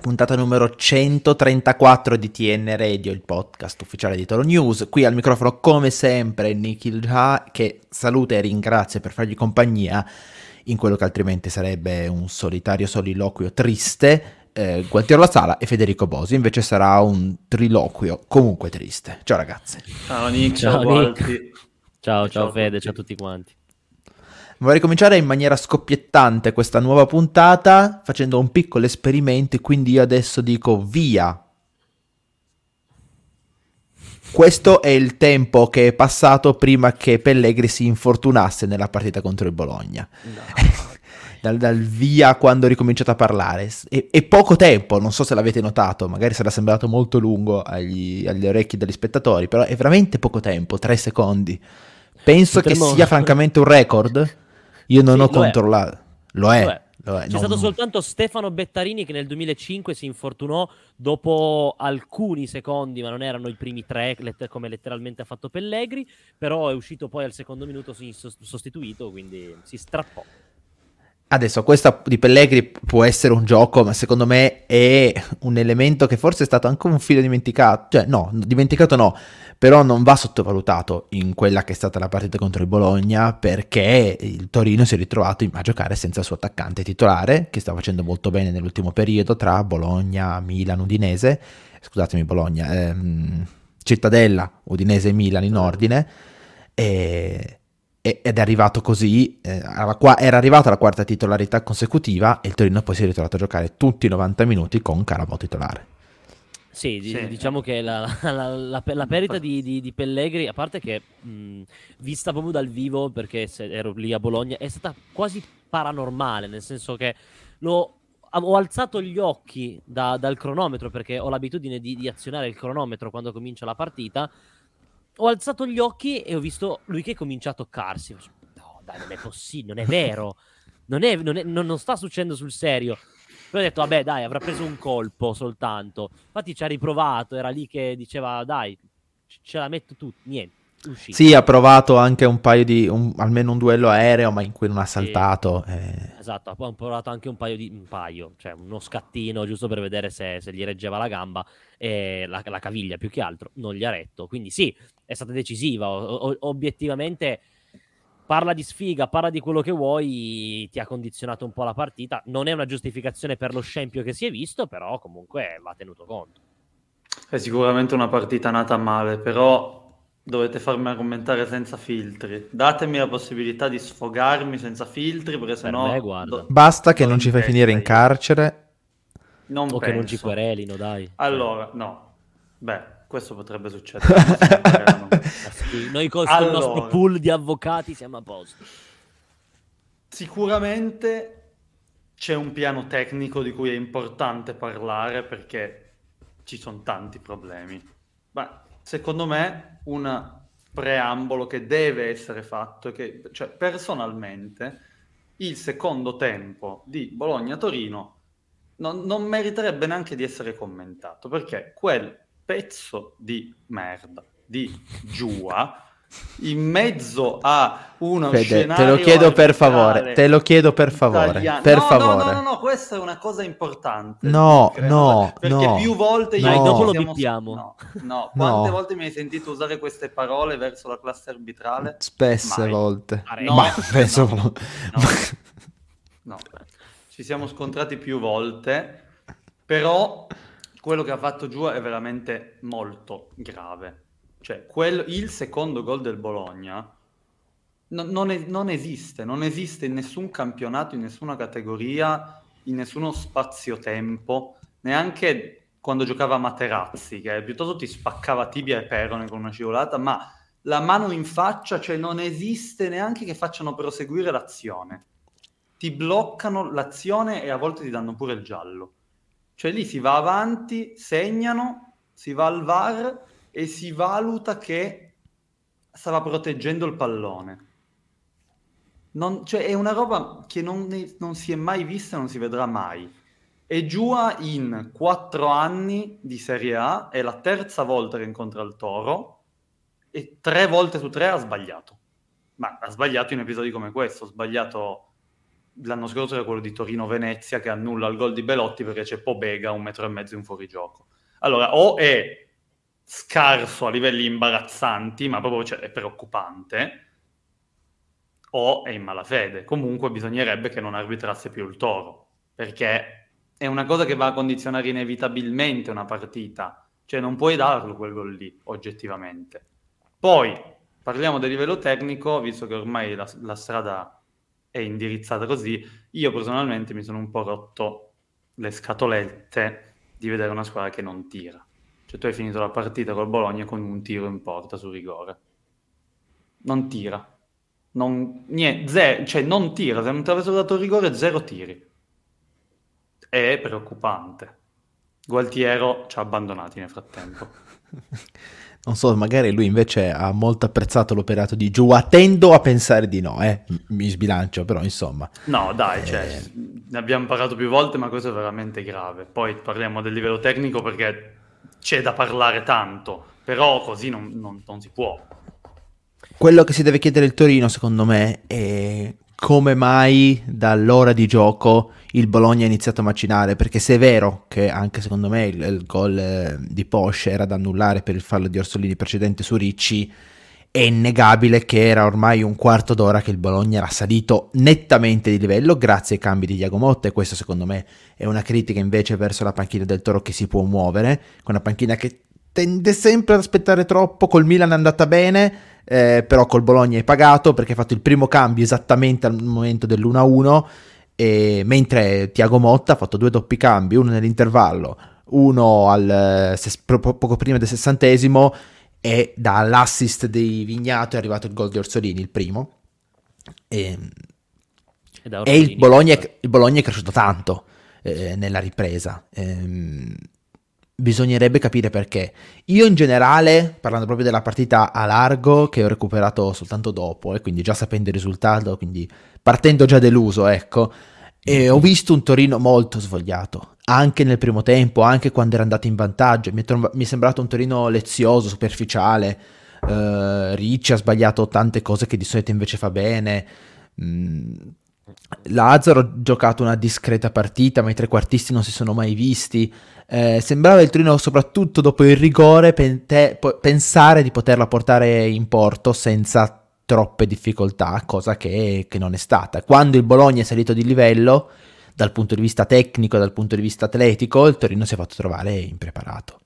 puntata numero 134 di TN Radio, il podcast ufficiale di Toro News. Qui al microfono, come sempre, Nikhil Jha, che saluta e ringrazia per fargli compagnia in quello che altrimenti sarebbe un solitario soliloquio triste. Eh, Gualtiero La Sala e Federico Bosi invece sarà un triloquio comunque triste. Ciao ragazzi. Ciao Nick, ciao, ciao Nick. Ciao, ciao, ciao Fede, ciao a tutti quanti. Vorrei cominciare in maniera scoppiettante questa nuova puntata facendo un piccolo esperimento e quindi io adesso dico via. Questo è il tempo che è passato prima che Pellegri si infortunasse nella partita contro il Bologna. No. dal, dal, via quando ho ricominciato a parlare. E, e, poco tempo, non so se l'avete notato, magari sarà sembrato molto lungo agli, agli orecchi degli spettatori, però è veramente poco tempo, tre secondi. Penso che sia francamente un record io non sì, ho lo controllato. È. Lo è. Lo è. Lo è. C'è non... stato soltanto Stefano Bettarini che nel 2005 si infortunò dopo alcuni secondi, ma non erano i primi tre, come letteralmente ha fatto Pellegri, però è uscito poi al secondo minuto sostituito, quindi si strappò. Adesso questa di Pellegri può essere un gioco, ma secondo me è un elemento che forse è stato anche un filo dimenticato, cioè no, dimenticato no, però non va sottovalutato in quella che è stata la partita contro il Bologna perché il Torino si è ritrovato a giocare senza il suo attaccante titolare, che sta facendo molto bene nell'ultimo periodo tra Bologna, Milan, Udinese, scusatemi Bologna, ehm, Cittadella, Udinese e Milan in ordine, e ed è arrivato così, eh, qua- era arrivata alla quarta titolarità consecutiva e il Torino poi si è ritrovato a giocare tutti i 90 minuti con Carabao titolare. Sì, sì, diciamo che la, la, la, la perdita di, di, di, Pellegri, a parte che mh, vista proprio dal vivo, perché ero lì a Bologna, è stata quasi paranormale, nel senso che lo, ho alzato gli occhi da, dal cronometro, perché ho l'abitudine di, di azionare il cronometro quando comincia la partita, ho alzato gli occhi e ho visto lui che comincia a toccarsi. No, dai, non è possibile, non è vero. Non, è, non, è, non, non sta succedendo sul serio. Poi ho detto, vabbè, dai, avrà preso un colpo soltanto. Infatti ci ha riprovato, era lì che diceva, dai, ce la metto tu. Niente. Uscito. Sì, ha provato anche un paio di, un, almeno un duello aereo, ma in cui non ha saltato. Sì. Eh. Esatto, ha provato anche un paio di, un paio, cioè uno scattino giusto per vedere se, se gli reggeva la gamba e la, la, caviglia più che altro, non gli ha retto. Quindi sì, è stata decisiva. O, o, obiettivamente parla di sfiga, parla di quello che vuoi, ti ha condizionato un po' la partita. Non è una giustificazione per lo scempio che si è visto, però comunque va tenuto conto. È sicuramente una partita nata male, però dovete farmi commentare senza filtri. Datemi la possibilità di sfogarmi senza filtri, perché sennò... Me, do... Basta che non ci fai finire in carcere. Non o penso. che non ci querelino, dai. Allora, no. Beh, questo potrebbe succedere. Noi con allora, il nostro pool di avvocati siamo a posto. Sicuramente c'è un piano tecnico di cui è importante parlare perché ci sono tanti problemi. Ma secondo me un preambolo che deve essere fatto, che, cioè personalmente il secondo tempo di Bologna-Torino non, non meriterebbe neanche di essere commentato, perché quel pezzo di merda di Giua in mezzo a uno Fede, scenario te lo chiedo per favore te lo chiedo per favore italiano. per no, favore no, no, no, questa è una cosa importante no no perché no, più volte io no. dopo lo bippiamo no, no, quante no. volte mi hai sentito usare queste parole verso la classe arbitrale spesse Mai. volte no, ma penso no, no. ci siamo scontrati più volte però quello che ha fatto giù è veramente molto grave cioè, quel, il secondo gol del Bologna no, non, è, non, esiste, non esiste in nessun campionato, in nessuna categoria, in nessuno spazio-tempo, neanche quando giocava Materazzi, che piuttosto ti spaccava tibia e perone con una scivolata, ma la mano in faccia, cioè non esiste neanche che facciano proseguire l'azione. Ti bloccano l'azione e a volte ti danno pure il giallo. Cioè lì si va avanti, segnano, si va al VAR e si valuta che stava proteggendo il pallone. Non, cioè, è una roba che non, non, si è mai vista e non si vedrà mai. E Giua in quattro anni di Serie A è la terza volta che incontra il Toro e tre volte su tre ha sbagliato. Ma ha sbagliato in episodi come questo, ha sbagliato l'anno scorso era quello di Torino-Venezia che annulla il gol di Belotti perché c'è Pobega un metro e mezzo in fuorigioco. Allora, o è scarso a livelli imbarazzanti, ma proprio cioè, è preoccupante, o è in malafede. Comunque bisognerebbe che non arbitrasse più il toro, perché è una cosa che va a condizionare inevitabilmente una partita. Cioè non puoi darlo quel gol lì, oggettivamente. Poi, parliamo del livello tecnico, visto che ormai la, la strada è indirizzata così, io personalmente mi sono un po' rotto le scatolette di vedere una squadra che non tira. Cioè tu hai finito la partita col Bologna con un tiro in porta su rigore. Non tira. Non, niente, zero, cioè non tira, se non ti avessero dato il rigore, zero tiri. È preoccupante. Gualtiero ci ha abbandonati nel frattempo. non so, magari lui invece ha molto apprezzato l'operato di Giù, tendo a pensare di no, eh? mi sbilancio, però insomma. No, dai, cioè, eh... cioè, ne abbiamo parlato più volte, ma questo è veramente grave. Poi parliamo del livello tecnico perché c'è da parlare tanto, però così non, non, non si può. Quello che si deve chiedere il Torino, secondo me, è come mai dall'ora di gioco il Bologna ha iniziato a macinare, perché se è vero che anche secondo me il, il gol eh, di Porsche era da annullare per il fallo di Orsolini precedente su Ricci, è innegabile che era ormai un quarto d'ora che il Bologna era salito nettamente di livello grazie ai cambi di Diago Motta e questo secondo me è una critica invece verso la panchina del Toro che si può muovere, con una panchina che tende sempre ad aspettare troppo, col Milan è andata bene, eh, però col Bologna è pagato perché ha fatto il primo cambio esattamente al momento dell'1-1, e, mentre Tiago Motta ha fatto due doppi cambi, uno nell'intervallo, uno al, ses, poco prima del sessantesimo e dall'assist di Vignato è arrivato il gol di Orsolini, il primo. E, e, e il, Bologna, il, Bologna, è cresciuto tanto eh, nella ripresa. Eh, bisognerebbe capire perché. Io in generale, parlando proprio della partita a largo, che ho recuperato soltanto dopo, e eh, quindi già sapendo il risultato, quindi partendo già deluso, ecco, e ho visto un Torino molto svogliato, anche nel primo tempo, anche quando era andato in vantaggio. Mi è, trom- mi è sembrato un Torino lezioso, superficiale. Uh, Ricci ha sbagliato tante cose che di solito invece fa bene. Mm, Lazzaro ha giocato una discreta partita, ma i trequartisti non si sono mai visti. Eh, sembrava il Torino, soprattutto dopo il rigore, pente- pensare di poterla portare in porto senza troppe difficoltà, cosa che, che, non è stata. Quando il Bologna è salito di livello, dal punto di vista tecnico, dal punto di vista atletico, il Torino si è fatto trovare impreparato.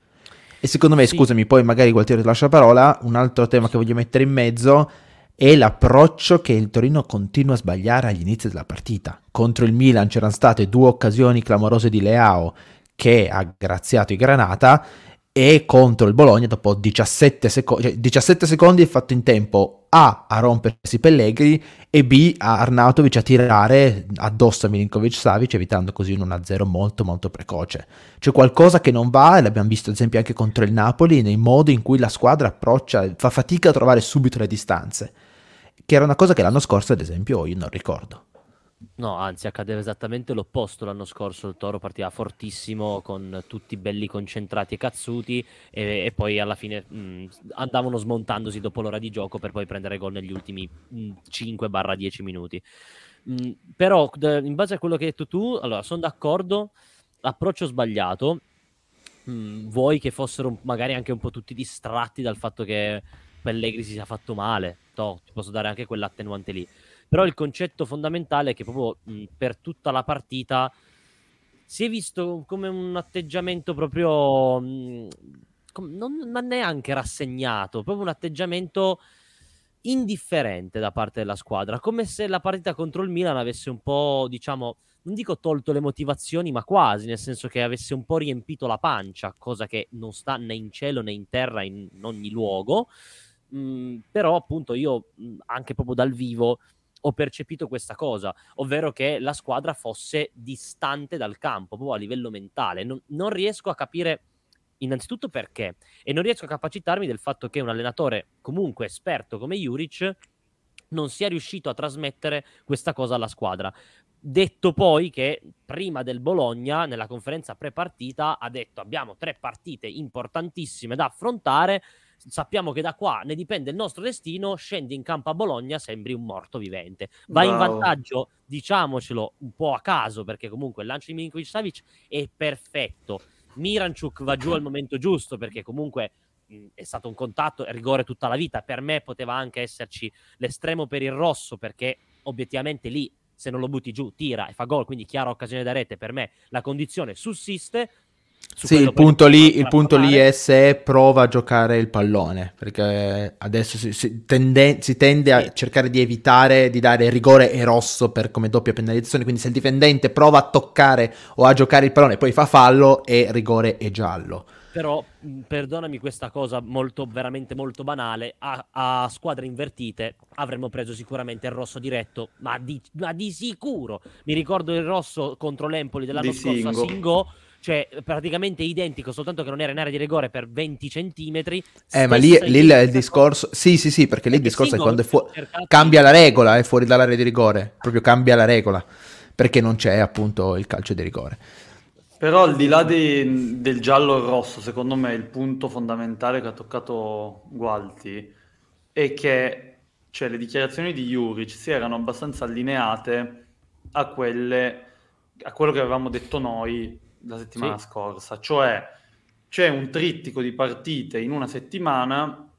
E secondo me, sì. scusami, poi magari Gualtieri ti lascia la parola, un altro tema che voglio mettere in mezzo è l'approccio che il Torino continua a sbagliare agli inizi della partita. Contro il Milan c'erano state due occasioni clamorose di Leao che ha graziato i Granata e contro il Bologna dopo 17, seco- cioè 17 secondi è fatto in tempo A a rompersi Pellegrini e B a Arnautovic a tirare addosso a Milinkovic Savic evitando così un 1-0 molto molto precoce. C'è qualcosa che non va e l'abbiamo visto ad esempio anche contro il Napoli nei modi in cui la squadra approccia, fa fatica a trovare subito le distanze, che era una cosa che l'anno scorso ad esempio io non ricordo. No, anzi, accadeva esattamente l'opposto l'anno scorso. Il Toro partiva fortissimo con tutti belli concentrati e cazzuti, e, e poi alla fine mh, andavano smontandosi dopo l'ora di gioco per poi prendere gol negli ultimi 5-10 minuti. Mh, però, in base a quello che hai detto tu, allora sono d'accordo. Approccio sbagliato. Mh, vuoi che fossero magari anche un po' tutti distratti dal fatto che Pellegrini si sia fatto male. No, ti posso dare anche quell'attenuante lì però il concetto fondamentale è che proprio mh, per tutta la partita si è visto come un atteggiamento proprio mh, non, non neanche rassegnato, proprio un atteggiamento indifferente da parte della squadra, come se la partita contro il Milan avesse un po', diciamo, non dico tolto le motivazioni, ma quasi, nel senso che avesse un po' riempito la pancia, cosa che non sta né in cielo né in terra in ogni luogo. Mm, però appunto io anche proprio dal vivo ho percepito questa cosa, ovvero che la squadra fosse distante dal campo, proprio a livello mentale. Non, non riesco a capire innanzitutto perché e non riesco a capacitarmi del fatto che un allenatore comunque esperto come Juric non sia riuscito a trasmettere questa cosa alla squadra. Detto poi che prima del Bologna, nella conferenza pre-partita, ha detto abbiamo tre partite importantissime da affrontare, sappiamo che da qua ne dipende il nostro destino, scendi in campo a Bologna, sembri un morto vivente. Vai wow. in vantaggio, diciamocelo, un po' a caso, perché comunque il lancio di Milinkovic Savic è perfetto. Miranchuk va giù al momento giusto, perché comunque mh, è stato un contatto, rigore tutta la vita. Per me poteva anche esserci l'estremo per il rosso, perché obiettivamente lì se non lo butti giù tira e fa gol, quindi chiara occasione da rete, per me la condizione sussiste, sì, il punto, lì, il punto lì, è se prova a giocare il pallone, perché adesso si, si, tende, si tende a cercare di evitare di dare rigore e rosso per come doppia penalizzazione, quindi se il difendente prova a toccare o a giocare il pallone e poi fa fallo è rigore e giallo. Però, perdonami questa cosa molto, veramente molto banale, a, a squadre invertite avremmo preso sicuramente il rosso diretto, ma di, ma di sicuro. Mi ricordo il rosso contro l'Empoli dell'anno di scorso Singo. a Singo cioè praticamente identico, soltanto che non era in area di rigore per 20 centimetri. Eh, ma lì, lì il discorso, sì, sì, sì, perché lì il discorso è quando è fu- cambia la regola, è fuori dall'area di rigore, proprio cambia la regola, perché non c'è appunto il calcio di rigore. Però al di là di, del giallo e rosso, secondo me il punto fondamentale che ha toccato Gualti è che cioè, le dichiarazioni di Juric si erano abbastanza allineate a, quelle, a quello che avevamo detto noi la settimana sì. scorsa, cioè c'è un trittico di partite in una settimana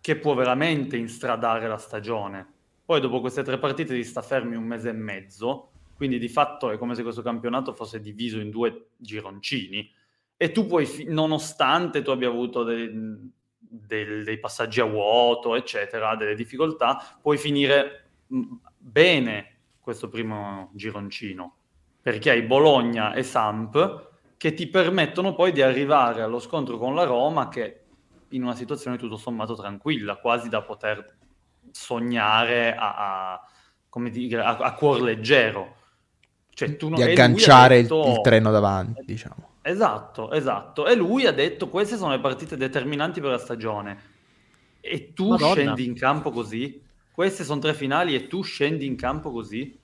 che può veramente instradare la stagione. Poi dopo queste tre partite si sta fermi un mese e mezzo, quindi di fatto è come se questo campionato fosse diviso in due gironcini e tu puoi, nonostante tu abbia avuto dei, dei, dei passaggi a vuoto, eccetera, delle difficoltà, puoi finire bene questo primo gironcino perché hai Bologna e Samp che ti permettono poi di arrivare allo scontro con la Roma che in una situazione tutto sommato tranquilla, quasi da poter sognare a, a, dire, a, a cuor leggero. Cioè, tu non, di agganciare detto, il, il, treno davanti, diciamo. Esatto, esatto. E lui ha detto queste sono le partite determinanti per la stagione. E tu Madonna. scendi in campo così? Queste sono tre finali e tu scendi in campo così?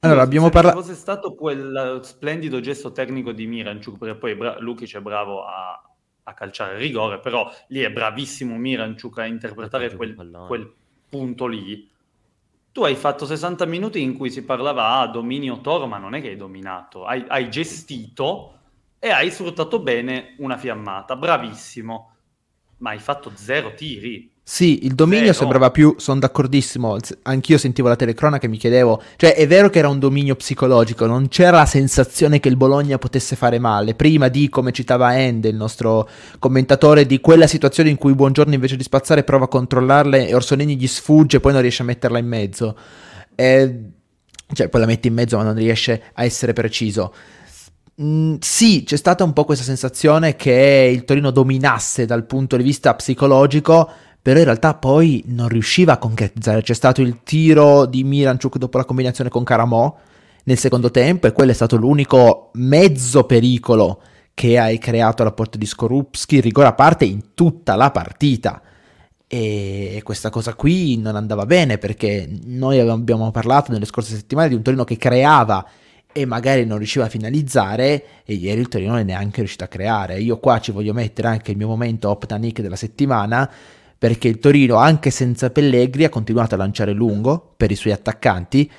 Allora, abbiamo parlato... Se fosse stato quel splendido gesto tecnico di Miranchuk, perché poi Bra- Lukic è bravo a, a calciare il rigore, però lì è bravissimo Miranchuk a interpretare quel, quel, punto lì. Tu hai fatto 60 minuti in cui si parlava, ah, dominio Toro, ma non è che hai dominato, hai, hai gestito e hai sfruttato bene una fiammata, bravissimo, ma hai fatto zero tiri. Sì, il dominio Vero. sembrava più, sono d'accordissimo, anch'io sentivo la telecronaca e mi chiedevo, cioè è vero che era un dominio psicologico, non c'era la sensazione che il Bologna potesse fare male, prima di, come citava Ende, il nostro commentatore, di quella situazione in cui Buongiorno invece di spazzare prova a controllarle e Orsolini gli sfugge e poi non riesce a metterla in mezzo. E, cioè poi la mette in mezzo ma non riesce a essere preciso. Mm, sì, c'è stata un po' questa sensazione che il Torino dominasse dal punto di vista psicologico, però in realtà poi non riusciva a concretizzare. C'è stato il tiro di Miranchuk dopo la combinazione con Caramò nel secondo tempo e quello è stato l'unico mezzo pericolo che hai creato alla porta di Skorupski, rigore a parte in tutta la partita. E questa cosa qui non andava bene perché noi abbiamo parlato nelle scorse settimane di un Torino che creava e magari non riusciva a finalizzare e ieri il Torino non è neanche riuscito a creare. Io qua ci voglio mettere anche il mio momento Optanic della settimana perché il Torino, anche senza Pellegri, ha continuato a lanciare lungo per i suoi attaccanti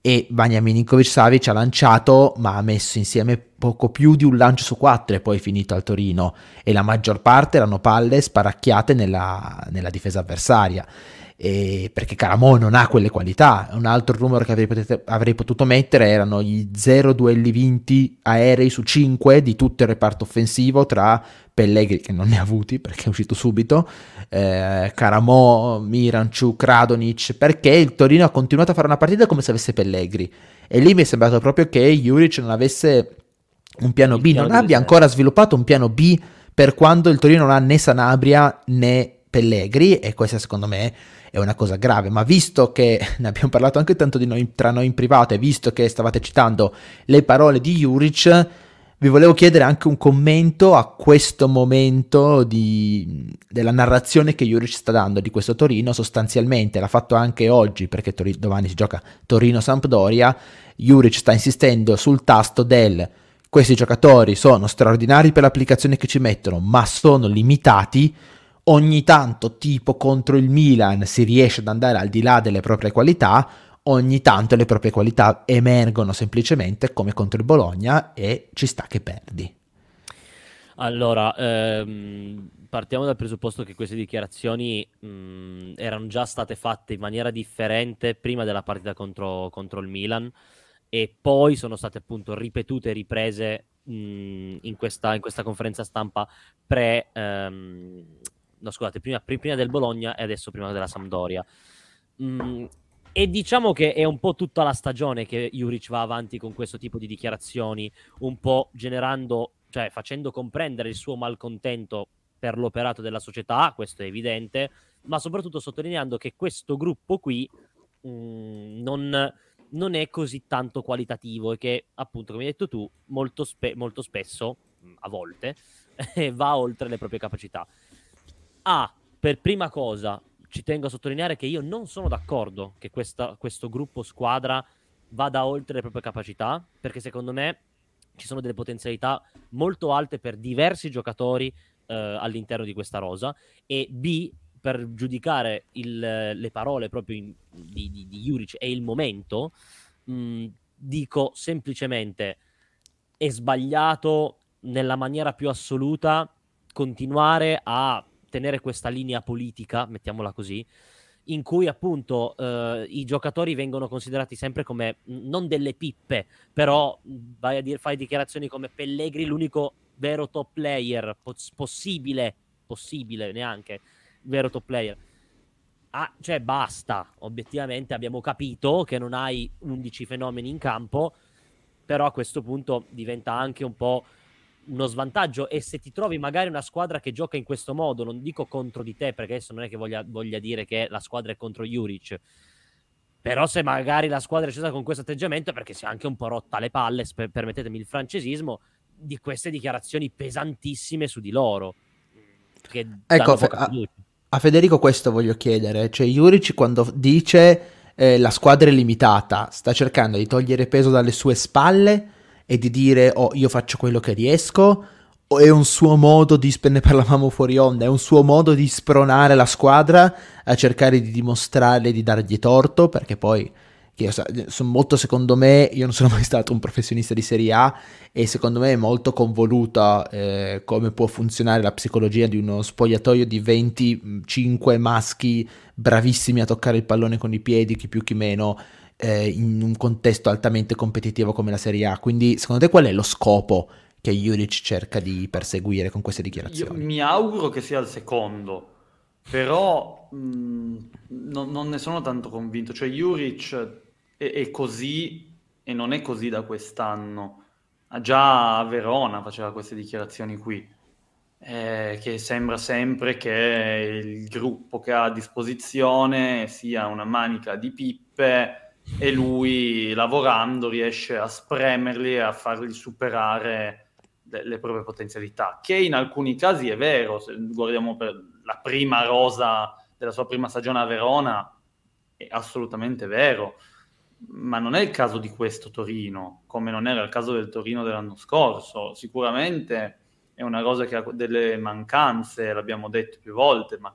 e Vania Milinkovic Savic ha lanciato ma ha messo insieme poco più di un lancio su quattro e poi è finito al Torino. E la maggior parte erano palle sparacchiate nella, nella difesa avversaria eh, perché Caramò non ha quelle qualità. Un altro numero che avrei, potete, avrei, potuto mettere erano gli 0 duelli vinti aerei su 5 di tutto il reparto offensivo tra Pellegrini, che non ne ha avuti perché è uscito subito, eh, Caramò, Miranchuk, Radonic, perché il Torino ha continuato a fare una partita come se avesse Pellegrini. E lì mi è sembrato proprio che Juric non avesse un piano B, non abbia ancora sviluppato un piano B per quando il Torino non ha né Sanabria né Pellegrini e questa secondo me è una cosa grave, ma visto che ne abbiamo parlato anche tanto noi, tra noi in privato e visto che stavate citando le parole di Juric, vi volevo chiedere anche un commento a questo momento di, della narrazione che Juric sta dando di questo Torino, sostanzialmente l'ha fatto anche oggi perché Tor- domani si gioca Torino-Sampdoria, Juric sta insistendo sul tasto del questi giocatori sono straordinari per l'applicazione che ci mettono, ma sono limitati ogni tanto, tipo contro il Milan, si riesce ad andare al di là delle proprie qualità, ogni tanto le proprie qualità emergono semplicemente come contro il Bologna e ci sta che perdi. Allora, ehm, partiamo dal presupposto che queste dichiarazioni mh, erano già state fatte in maniera differente prima della partita contro, contro il Milan e poi sono state appunto ripetute e riprese mh, in, questa, in, questa, conferenza stampa pre... Ehm, no, scusate, prima, prima, del Bologna e adesso prima della Sampdoria. Mh, e diciamo che è un po' tutta la stagione che Juric va avanti con questo tipo di dichiarazioni, un po' generando, cioè facendo comprendere il suo malcontento per l'operato della società, questo è evidente, ma soprattutto sottolineando che questo gruppo qui mh, non, non, è così tanto qualitativo e che, appunto, come hai detto tu, molto, spe- molto spesso, a volte, va oltre le proprie capacità. Ah, per prima cosa, ci tengo a sottolineare che io non sono d'accordo che questa, questo gruppo squadra vada oltre le proprie capacità, perché secondo me ci sono delle potenzialità molto alte per diversi giocatori eh, all'interno di questa rosa. E B per giudicare il, le parole proprio in, di, di, di Juric e il momento mh, dico semplicemente è sbagliato nella maniera più assoluta continuare a tenere questa linea politica, mettiamola così, in cui appunto eh, i giocatori vengono considerati sempre come non delle pippe, però vai a dire, fai dichiarazioni come Pellegri, l'unico vero top player poss- possibile, possibile neanche, vero top player. Ah, cioè basta, obiettivamente abbiamo capito che non hai 11 fenomeni in campo, però a questo punto diventa anche un po' uno svantaggio e se ti trovi magari una squadra che gioca in questo modo, non dico contro di te perché adesso non è che voglia, voglia dire che la squadra è contro Juric, però se magari la squadra è scesa con questo atteggiamento è perché si è anche un po' rotta le palle, per, permettetemi il francesismo, di queste dichiarazioni pesantissime su di loro. ecco, a, a, Federico questo voglio chiedere, cioè Juric quando dice eh, la squadra è limitata, sta cercando di togliere peso dalle sue spalle e di dire oh io faccio quello che riesco o è un suo modo di, ne parlavamo fuori onda, è un suo modo di spronare la squadra a cercare di dimostrare di dargli torto? Perché poi sono molto secondo me, io non sono mai stato un professionista di Serie A e secondo me è molto convoluta eh, come può funzionare la psicologia di uno spogliatoio di 25 maschi bravissimi a toccare il pallone con i piedi, chi più chi meno, eh, in un contesto altamente competitivo come la Serie A. Quindi, secondo te, qual è lo scopo che Juric cerca di perseguire con queste dichiarazioni? Io mi auguro che sia il secondo, però mh, mm, non, non, ne sono tanto convinto. Cioè, Juric è, è così e non è così da quest'anno. Già a Verona faceva queste dichiarazioni qui. Eh, che sembra sempre che il gruppo che ha a disposizione sia una manica di pippe e lui lavorando riesce a spremerli e a farli superare le, le proprie potenzialità, che in alcuni casi è vero, se guardiamo per la prima rosa della sua prima stagione a Verona, è assolutamente vero, ma non è il caso di questo Torino, come non era il caso del Torino dell'anno scorso. Sicuramente è una rosa che ha delle mancanze, l'abbiamo detto più volte, ma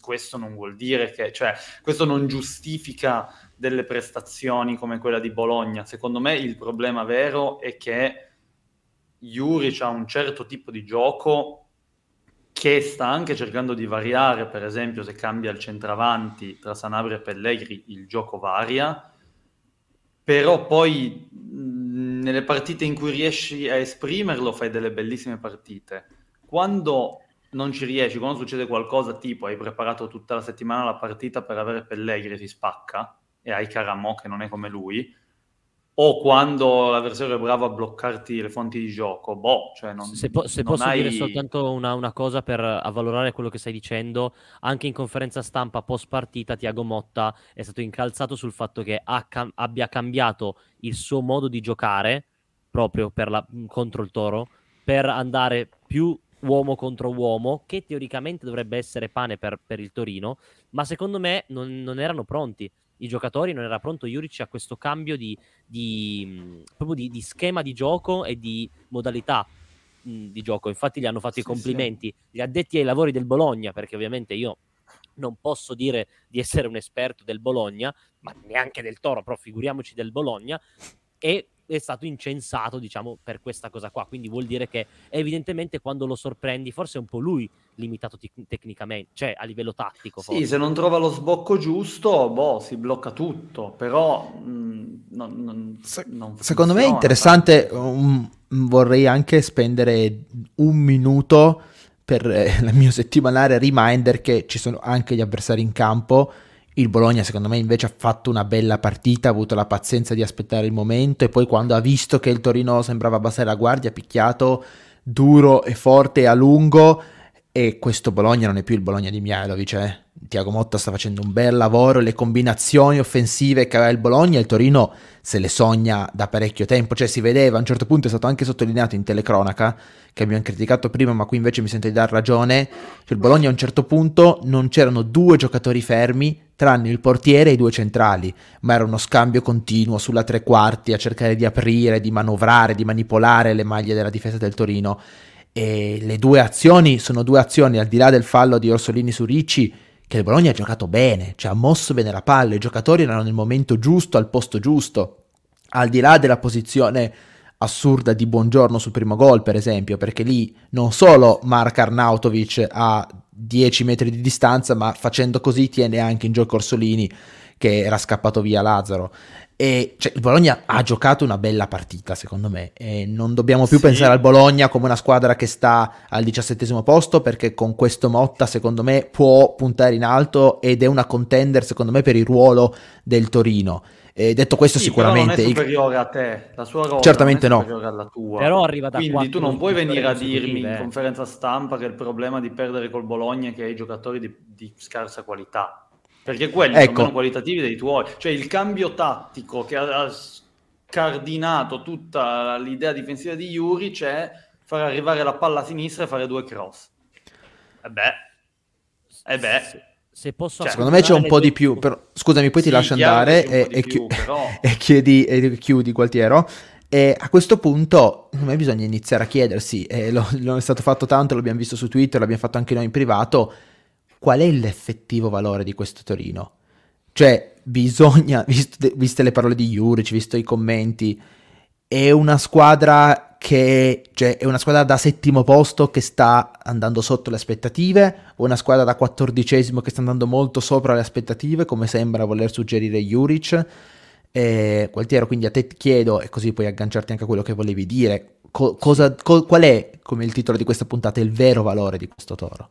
questo non vuol dire che, cioè, questo non giustifica delle prestazioni come quella di Bologna. Secondo me il problema vero è che Juric ha un certo tipo di gioco che sta anche cercando di variare, per esempio se cambia il centravanti tra Sanabria e Pellegri il gioco varia, però poi nelle partite in cui riesci a esprimerlo fai delle bellissime partite. Quando non ci riesci, quando succede qualcosa tipo hai preparato tutta la settimana la partita per avere Pellegri e si spacca, e hai Caramò che non è come lui, o quando l'avversario è bravo a bloccarti le fonti di gioco, boh, cioè non, Se, po- se non posso hai... dire soltanto una, una, cosa per avvalorare quello che stai dicendo, anche in conferenza stampa post partita Tiago Motta è stato incalzato sul fatto che cam- abbia cambiato il suo modo di giocare proprio la- contro il Toro per andare più uomo contro uomo, che teoricamente dovrebbe essere pane per, per il Torino, ma secondo me non, non erano pronti i giocatori, non era pronto Juric a questo cambio di, di, proprio di, di schema di gioco e di modalità. mh, di gioco. Infatti gli hanno fatto sì, i complimenti sì. gli addetti ai lavori del Bologna, perché ovviamente io non posso dire di essere un esperto del Bologna, ma neanche del Toro, però figuriamoci del Bologna, e è stato incensato, diciamo, per questa cosa qua. Quindi vuol dire che evidentemente quando lo sorprendi, forse è un po' lui limitato t- tecnicamente, cioè a livello tattico. Forse. Sì, se non trova lo sbocco giusto, boh, si blocca tutto, però mh, mm, non, non, se- non secondo me è interessante, um, vorrei anche spendere un minuto per eh, il mio settimanale reminder che ci sono anche gli avversari in campo il Bologna secondo me invece ha fatto una bella partita, ha avuto la pazienza di aspettare il momento e poi quando ha visto che il Torino sembrava abbassare la guardia ha picchiato duro e forte a lungo e questo Bologna non è più il Bologna di Mihailovic, eh. Tiago Motta sta facendo un bel lavoro, le combinazioni offensive che aveva il Bologna, il Torino se le sogna da parecchio tempo, cioè si vedeva, a un certo punto è stato anche sottolineato in telecronaca, che abbiamo criticato prima, ma qui invece mi sento di dar ragione, cioè il Bologna a un certo punto non c'erano due giocatori fermi, tranne il portiere e i due centrali, ma era uno scambio continuo sulla tre quarti a cercare di aprire, di manovrare, di manipolare le maglie della difesa del Torino. E le due azioni sono due azioni, al di là del fallo di Orsolini su Ricci, che il Bologna ha giocato bene, cioè ha mosso bene la palla, i giocatori erano nel momento giusto, al posto giusto, al di là della posizione assurda di Buongiorno sul primo gol, per esempio, perché lì non solo Mark Arnautovic a 10 metri di distanza, ma facendo così tiene anche in gioco Orsolini che era scappato via Lazzaro. E cioè, il Bologna ha giocato una bella partita, secondo me. E non dobbiamo più sì. pensare al Bologna come una squadra che sta al diciassettesimo posto, perché con questo Motta, secondo me, può puntare in alto ed è una contender, secondo me, per il ruolo del Torino. E detto questo, sì, sicuramente. Però non è superiore a te, la sua rosa Certamente non è superiore no. alla tua. Però arriva da Quindi tu non puoi venire a dirmi in conferenza stampa che il problema di perdere col Bologna è che hai giocatori di, di scarsa qualità perché quelli ecco. sono qualitativi dei tuoi. Cioè il cambio tattico che ha scardinato tutta l'idea difensiva di Juric è far arrivare la palla a sinistra e fare due cross. E beh, e beh. Se posso cioè, secondo me c'è un po' di più. Però, scusami, poi sì, ti lascio andare e, e, più, chi- però... e, chiedi, e chiudi, Gualtiero. E a questo punto, a me bisogna iniziare a chiedersi, e lo, lo è stato fatto tanto, l'abbiamo visto su Twitter, l'abbiamo fatto anche noi in privato qual è l'effettivo valore di questo Torino? Cioè, bisogna, viste, viste le parole di Juric, visto i commenti, è una squadra che cioè, è una squadra da settimo posto che sta andando sotto le aspettative o una squadra da quattordicesimo che sta andando molto sopra le aspettative come sembra voler suggerire Juric Gualtiero quindi a te chiedo e così puoi agganciarti anche a quello che volevi dire co- cosa, co- qual è come il titolo di questa puntata il vero valore di questo toro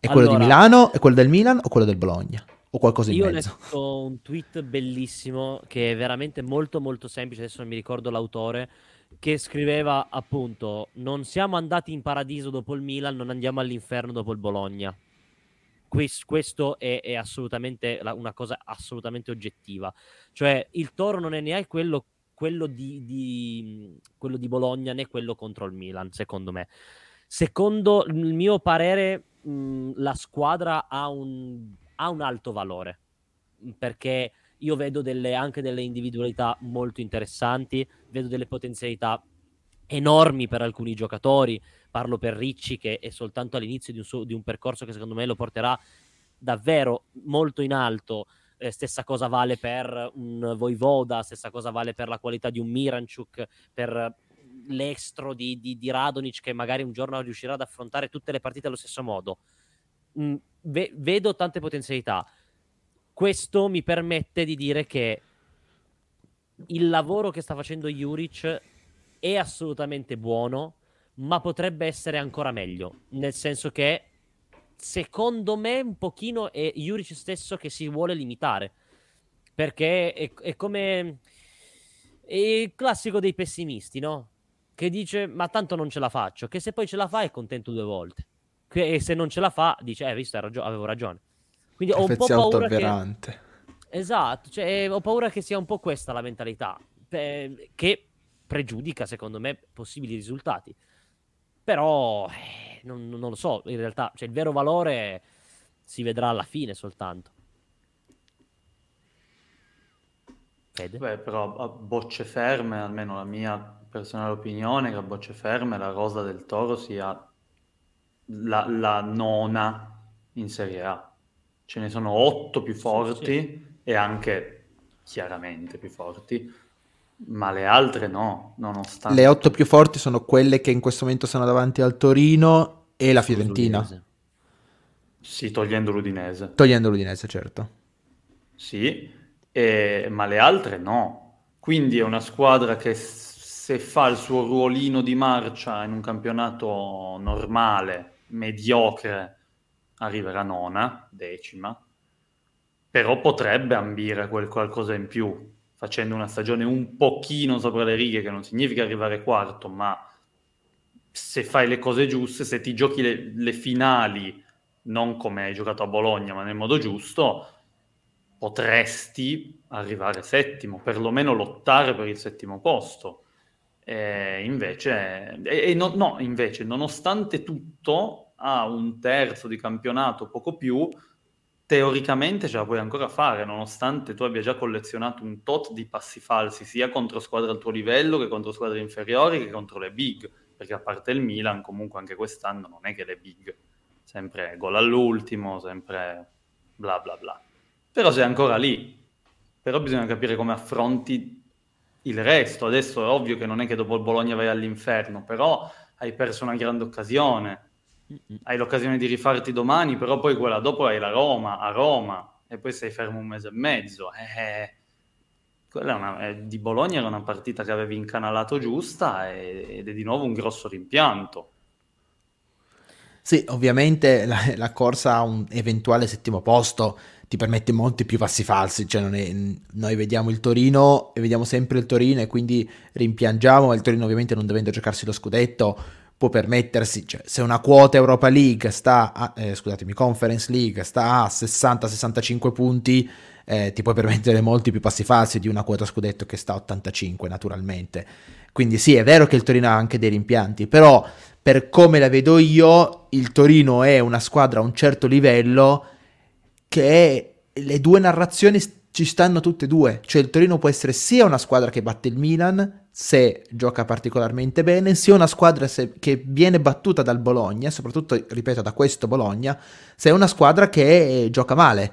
è quello allora, di Milano, è quello del Milan o quello del Bologna? O qualcosa in io mezzo? Io ho letto un tweet bellissimo che è veramente molto molto semplice, adesso non mi ricordo l'autore, che scriveva appunto non siamo andati in paradiso dopo il Milan, non andiamo all'inferno dopo il Bologna. questo è, è assolutamente una cosa assolutamente oggettiva. Cioè il Toro non è neanche quello, quello di, di, quello di Bologna né quello contro il Milan, secondo me. Secondo il mio parere, mh, la squadra ha un, ha un, alto valore perché io vedo delle, anche delle individualità molto interessanti, vedo delle potenzialità enormi per alcuni giocatori. Parlo per Ricci che è soltanto all'inizio di un, suo, di un percorso che secondo me lo porterà davvero molto in alto. Eh, stessa cosa vale per un Voivoda, stessa cosa vale per la qualità di un Miranchuk, per l'estro di, di, di, Radonic che magari un giorno riuscirà ad affrontare tutte le partite allo stesso modo. Mm, ve- vedo tante potenzialità. Questo mi permette di dire che il lavoro che sta facendo Juric è assolutamente buono, ma potrebbe essere ancora meglio. Nel senso che, secondo me, un pochino è Juric stesso che si vuole limitare. Perché è, è come è il classico dei pessimisti, no? Che dice ma tanto non ce la faccio, che se poi ce la fa è contento due volte. e se non ce la fa dice eh visto ragio- avevo ragione. Quindi ho un po' paura che... Esatto, cioè, ho paura che sia un po' questa la mentalità, eh, che pregiudica secondo me possibili risultati. Però eh, non, non, lo so, in realtà cioè, il vero valore si vedrà alla fine soltanto. Fede? Beh, però a bocce ferme, almeno la mia personale opinione che a bocce ferme la rosa del Toro sia la, la nona in Serie A. Ce ne sono otto più forti sì, sì. e anche chiaramente più forti, ma le altre no, nonostante... Le otto più forti sono quelle che in questo momento sono davanti al Torino e la Fiorentina. Sì, togliendo l'Udinese. Togliendo l'Udinese, certo. Sì, e... ma le altre no. Quindi è una squadra che se fa il suo ruolino di marcia in un campionato normale, mediocre, arriverà nona, decima, però potrebbe ambire quel qualcosa in più, facendo una stagione un pochino sopra le righe, che non significa arrivare quarto, ma se fai le cose giuste, se ti giochi le, le finali, non come hai giocato a Bologna, ma nel modo giusto, potresti arrivare settimo, perlomeno lottare per il settimo posto. E invece, e, e no, no, invece, nonostante tutto, ha un terzo di campionato, poco più, teoricamente ce la puoi ancora fare, nonostante tu abbia già collezionato un tot di passi falsi, sia contro squadre al tuo livello che contro squadre inferiori che contro le big, perché a parte il Milan, comunque anche quest'anno non è che le big, sempre gol all'ultimo, sempre bla bla bla. Però sei ancora lì, però bisogna capire come affronti il resto. Adesso è ovvio che non è che dopo il Bologna vai all'inferno, però hai perso una grande occasione hai l'occasione di rifarti domani, però poi quella dopo hai la Roma, a Roma, e poi sei fermo un mese e mezzo. Eh, quella una, eh, di Bologna era una partita che avevi incanalato giusta e, ed è di nuovo un grosso rimpianto. Sì, ovviamente la, la, corsa a un eventuale settimo posto ti permette molti più passi falsi, cioè è, noi vediamo il Torino e vediamo sempre il Torino e quindi rimpiangiamo, il Torino ovviamente non dovendo giocarsi lo scudetto può permettersi, cioè, se una quota Europa League sta a, eh, scusatemi, Conference League sta a 60-65 punti, eh, ti puoi permettere molti più passi falsi di una quota scudetto che sta a 85 naturalmente. Quindi sì, è vero che il Torino ha anche dei rimpianti, però per come la vedo io, il Torino è una squadra a un certo livello che le due narrazioni ci stanno tutte e due, cioè il Torino può essere sia una squadra che batte il Milan, se gioca particolarmente bene, sia una squadra se, che viene battuta dal Bologna, soprattutto, ripeto, da questo Bologna, se è una squadra che gioca male.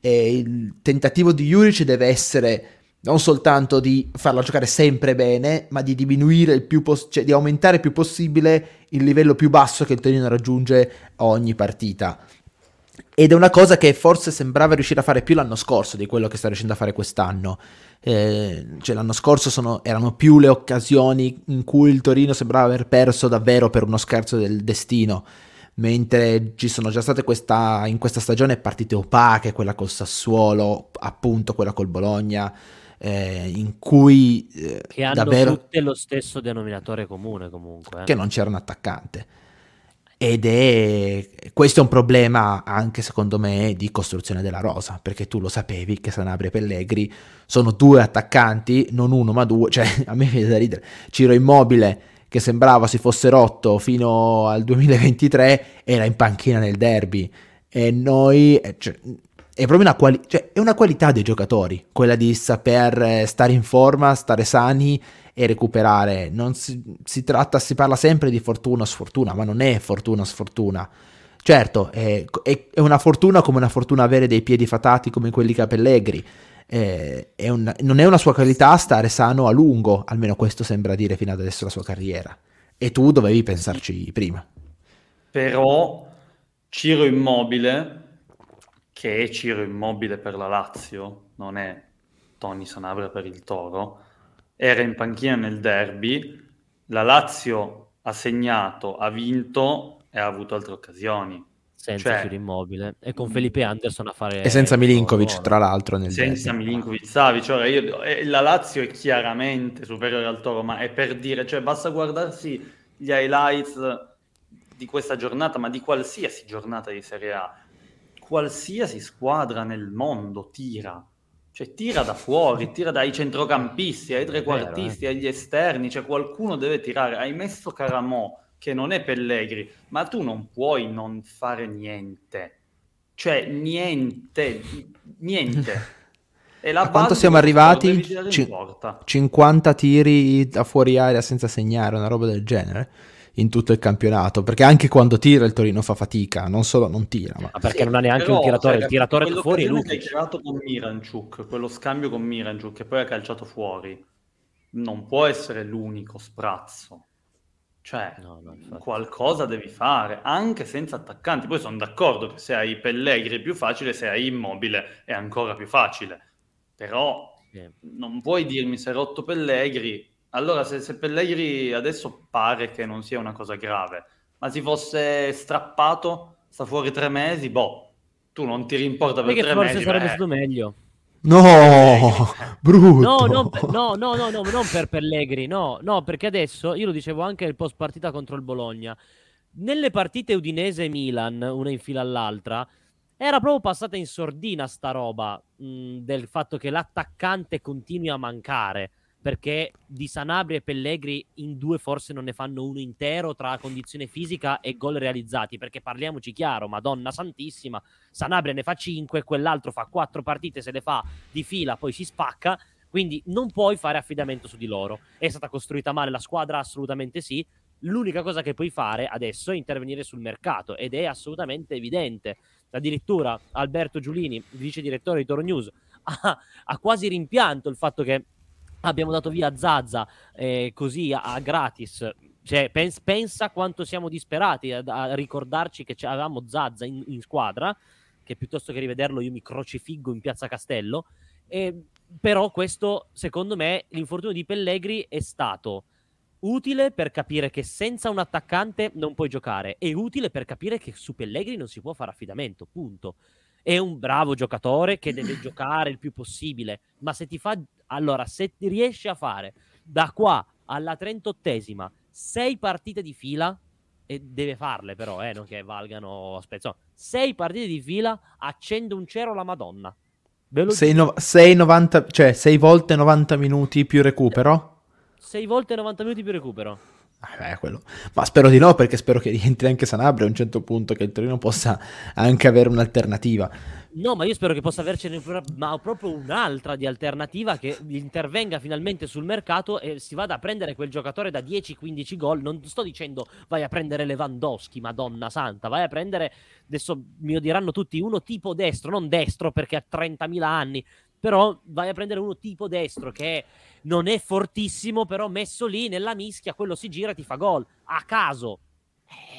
E il tentativo di Juric deve essere non soltanto di farla giocare sempre bene, ma di diminuire il più pos- cioè di aumentare il più possibile il livello più basso che il Torino raggiunge ogni partita. Ed è una cosa che forse sembrava riuscire a fare più l'anno scorso di quello che sta riuscendo a fare quest'anno. Eh, cioè l'anno scorso sono, erano più le occasioni in cui il Torino sembrava aver perso davvero per uno scherzo del destino, mentre ci sono già state questa, in questa stagione partite opache, quella col Sassuolo, appunto quella col Bologna, eh, in cui... Eh, che hanno davvero, tutte lo stesso denominatore comune comunque. Eh. Che non c'era un attaccante. Ed è questo è un problema anche secondo me di costruzione della rosa, perché tu lo sapevi che Sanabria e Pellegri sono due attaccanti, non uno ma due, cioè a me viene da ridere. Ciro Immobile che sembrava si fosse rotto fino al 2023 era in panchina nel derby e noi eh, cioè, è proprio una, quali- cioè, è una qualità dei giocatori, quella di saper stare in forma, stare sani e recuperare. Non si, si tratta, si parla sempre di fortuna o sfortuna, ma non è fortuna o sfortuna. Certo, è, è, è, una fortuna come una fortuna avere dei piedi fatati come quelli che ha. Eh, è un, non è una sua qualità stare sano a lungo, almeno questo sembra dire fino ad adesso la sua carriera. E tu dovevi pensarci prima. Però Ciro Immobile, che è Ciro Immobile per la Lazio, non è Tony Sanabria per il Toro, era in panchina nel derby, la Lazio ha segnato, ha vinto e ha avuto altre occasioni. Senza cioè, immobile e con Felipe Anderson a fare... E senza Milinkovic, tra l'altro, nel Senza derby. Milinkovic, Savic. Cioè io, eh, la Lazio è chiaramente superiore al Toro, ma è per dire, cioè basta guardarsi gli highlights di questa giornata, ma di qualsiasi giornata di Serie A. Qualsiasi squadra nel mondo tira cioè tira da fuori, tira dai centrocampisti, ai trequartisti, eh. agli esterni, cioè qualcuno deve tirare. Hai messo Caramò, che non è Pellegri, ma tu non puoi non fare niente. Cioè niente, niente. E la A quanto siamo arrivati? porta. 50 tiri da fuori area senza segnare, una roba del genere in tutto il campionato. Perché anche quando tira il Torino fa fatica, non solo non tira, ma Ma perché Sì, non ha neanche però, un tiratore, cioè, il tiratore da fuori è quell'occasione che hai creato con Miranchuk, quello scambio con Miranchuk che poi ha calciato fuori, non può essere l'unico sprazzo. Cioè, No, no, qualcosa devi fare, anche senza attaccanti. Poi sono d'accordo che se hai Pellegri è più facile, se hai Immobile è ancora più facile. Però non puoi dirmi se è rotto Pellegri. Allora, se, se Pellegri adesso pare che non sia una cosa grave, ma si fosse strappato, sta fuori tre mesi, boh, tu non ti rimporta per Perché tre forse mesi. sarebbe beh, stato meglio. no, brutto. No, no, no, no, no, non per Pellegri, no, no, perché adesso, io lo dicevo anche nel post partita contro il Bologna, nelle partite Udinese e Milan, una in fila all'altra, era proprio passata in sordina sta roba mh, del fatto che l'attaccante continui a mancare, perché di Sanabria e Pellegri in due forse non ne fanno uno intero tra condizione fisica e gol realizzati, perché parliamoci chiaro, Madonna Santissima, Sanabria ne fa 5, quell'altro fa 4 partite, se le fa di fila, poi si spacca, quindi non puoi fare affidamento su di loro. È stata costruita male la squadra? Assolutamente sì. L'unica cosa che puoi fare adesso è intervenire sul mercato ed è assolutamente evidente. Addirittura Alberto Giulini, vice direttore di Toro News, ha, ha quasi rimpianto il fatto che abbiamo dato via Zazza eh, così a, a gratis. Cioè, pens- pensa quanto siamo disperati a, a ricordarci che avevamo Zazza in, in squadra, che piuttosto che rivederlo io mi crocifiggo in piazza Castello. E, però questo, secondo me, l'infortunio di Pellegri è stato utile per capire che senza un attaccante non puoi giocare, è utile per capire che su Pellegri non si può fare affidamento, punto. È un bravo giocatore che deve giocare il più possibile, ma se ti fa allora se ti riesci a fare da qua alla 38esima sei partite di fila e deve farle però, eh, non che valgano no, sei partite di fila accende un cero la Madonna. Ve lo 6, dico. no- 6 90, cioè 6 volte 90 minuti più recupero? Sei volte 90 minuti più recupero. Quello. Ma spero di no, perché spero che rientri anche Sanabria a un certo punto, che il Torino possa anche avere un'alternativa. No, ma io spero che possa avercene ma proprio un'altra di alternativa che intervenga finalmente sul mercato e si vada a prendere quel giocatore da 10-15 gol. Non sto dicendo vai a prendere Lewandowski, madonna santa, vai a prendere, adesso mi odieranno tutti, uno tipo destro, non destro perché ha 30.000 anni, però vai a prendere uno tipo destro che non è fortissimo, però messo lì nella mischia, quello si gira e ti fa gol, a caso.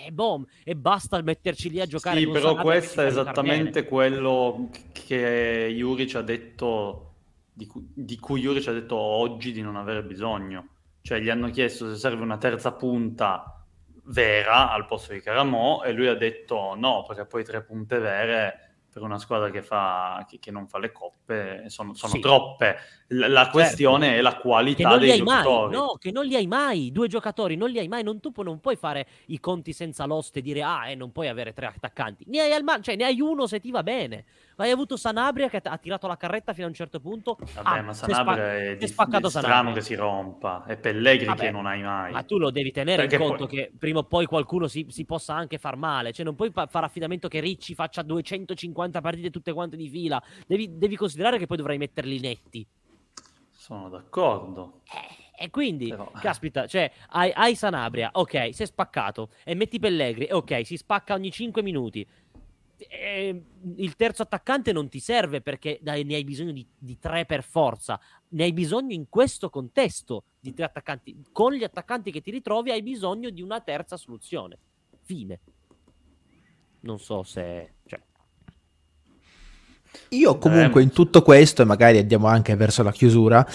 E boom, e basta metterci lì a giocare. Sì, però questo è esattamente quello che Juric ha detto, di cui, di cui Juric ha detto oggi di non avere bisogno. Cioè gli hanno chiesto se serve una terza punta vera al posto di Caramò e lui ha detto no, perché poi tre punte vere per una squadra che, fa, che, che non fa le coppe sono, sono Sì. troppe. La, la questione è la qualità dei hai mai, giocatori. no, che non li hai mai, due giocatori non li hai mai, non, tu non puoi fare i conti senza l'oste e dire ah, eh, non puoi avere tre attaccanti, ne hai, al ma- cioè, ne hai uno se ti va bene, hai avuto Sanabria che ha tirato la carretta fino a un certo punto, Vabbè, ah, ma Sanabria spa- è, di- spaccato è strano Sanabria. che si rompa, è Pellegri Vabbè, che non hai mai. Ma tu lo devi tenere Perché in conto poi- che prima o poi qualcuno si, si possa anche far male. Cioè, non puoi pa- fare affidamento che Ricci faccia 250 partite tutte quante di fila. Devi, devi considerare che poi dovrai metterli netti. Sono d'accordo. E quindi, Però- caspita, cioè, hai, hai Sanabria, ok, si è spaccato. E metti Pellegri, ok, si spacca ogni 5 minuti. E il terzo attaccante non ti serve perché dai, ne hai bisogno di, di tre per forza. Ne hai bisogno in questo contesto di tre attaccanti. Con gli attaccanti che ti ritrovi hai bisogno di una terza soluzione. Fine. Non so se... Cioè, Io comunque Eh, in tutto questo, e magari andiamo anche verso la chiusura,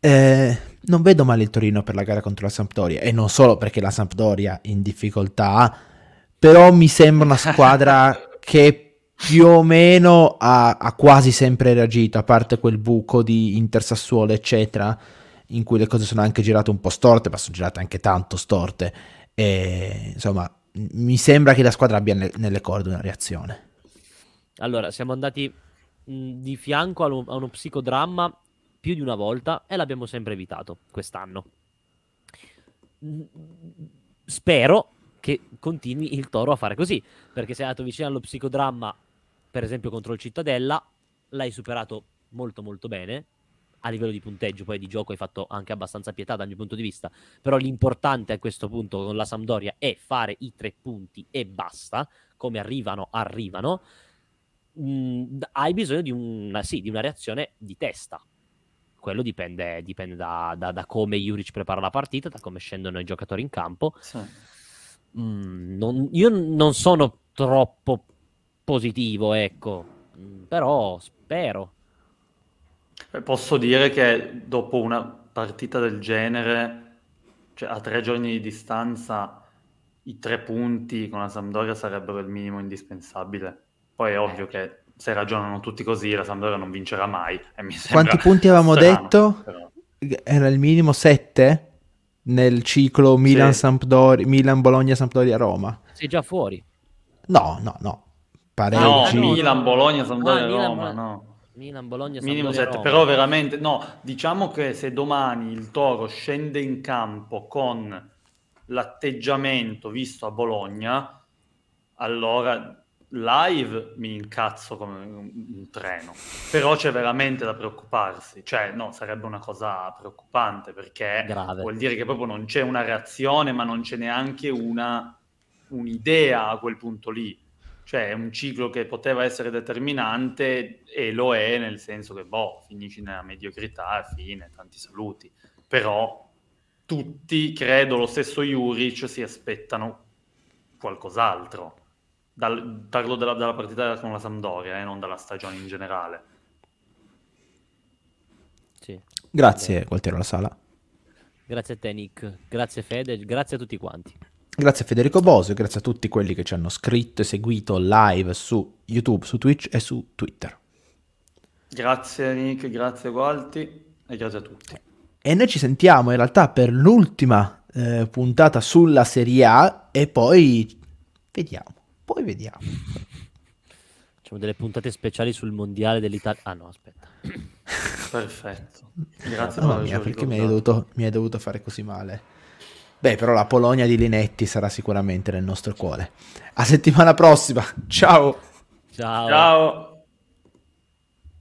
eh, non vedo male il Torino per la gara contro la Sampdoria. E non solo perché la Sampdoria è in difficoltà, però mi sembra una squadra che più o meno ha, ha quasi sempre reagito, a parte quel buco di Inter Sassuolo, eccetera, in cui le cose sono anche girate un po' storte, ma sono girate anche tanto storte. E insomma, mi sembra che la squadra abbia ne- nelle corde una reazione. Allora, siamo andati di fianco a uno, a uno psicodramma più di una volta e l'abbiamo sempre evitato quest'anno. Spero che continui il Toro a fare così, perché sei andato vicino allo psicodramma, per esempio contro il Cittadella, l'hai superato molto molto bene a livello di punteggio, poi di gioco hai fatto anche abbastanza pietà dal mio punto di vista, però l'importante a questo punto con la Sampdoria è fare i tre punti e basta, come arrivano, arrivano. Mm, hai bisogno di una, sì, di una reazione di testa. Quello dipende, dipende da, da, da, come Juric prepara la partita, da come scendono i giocatori in campo. Sì. Mm, non, io non sono troppo positivo, ecco, mm, però spero Posso dire che dopo una partita del genere, cioè a tre giorni di distanza, i tre punti con la Sampdoria sarebbero il minimo indispensabile. Poi è ovvio che se ragionano tutti così, la Sampdoria non vincerà mai. Quanti punti avevamo strano, detto? Però... Era il minimo 7 nel ciclo Milan-Sampdoria, Milan-Bologna, Sampdoria-Roma. Sei già fuori. No, no, no. Pareggi. No, Milan, Bologna, Sampdoria, ah, Roma, no. Milan, Bologna, Minimo 7, però veramente no, diciamo che se domani il Toro scende in campo con l'atteggiamento visto a Bologna, allora live mi incazzo come un treno, però c'è veramente da preoccuparsi, cioè no, sarebbe una cosa preoccupante perché Grave. vuol dire che proprio non c'è una reazione, ma non c'è neanche una, un'idea a quel punto lì cioè è un ciclo che poteva essere determinante e lo è nel senso che, boh, finisci nella mediocrità fine, tanti saluti. Però tutti, credo, lo stesso Juric si aspettano qualcos'altro. Dal, parlo della, della, partita con la Sampdoria e eh, non dalla stagione in generale. Sì. Grazie, Gualtiero La Sala. Grazie a te, Nick. Grazie, Fede. Grazie a tutti quanti. Grazie a Federico Bosio, grazie a tutti quelli che ci hanno scritto e seguito live su YouTube, su Twitch e su Twitter. Grazie Nick, grazie Gualti e grazie a tutti. E noi ci sentiamo in realtà per l'ultima eh, puntata sulla Serie A e poi vediamo, poi vediamo. Facciamo delle puntate speciali sul mondiale dell'Italia. Ah no, aspetta. Perfetto. Grazie no, mia, perché mi hai, dovuto, mi hai dovuto fare così male. Beh, però la Polonia di Linetti sarà sicuramente nel nostro cuore. A settimana prossima. Ciao. Ciao. Ciao.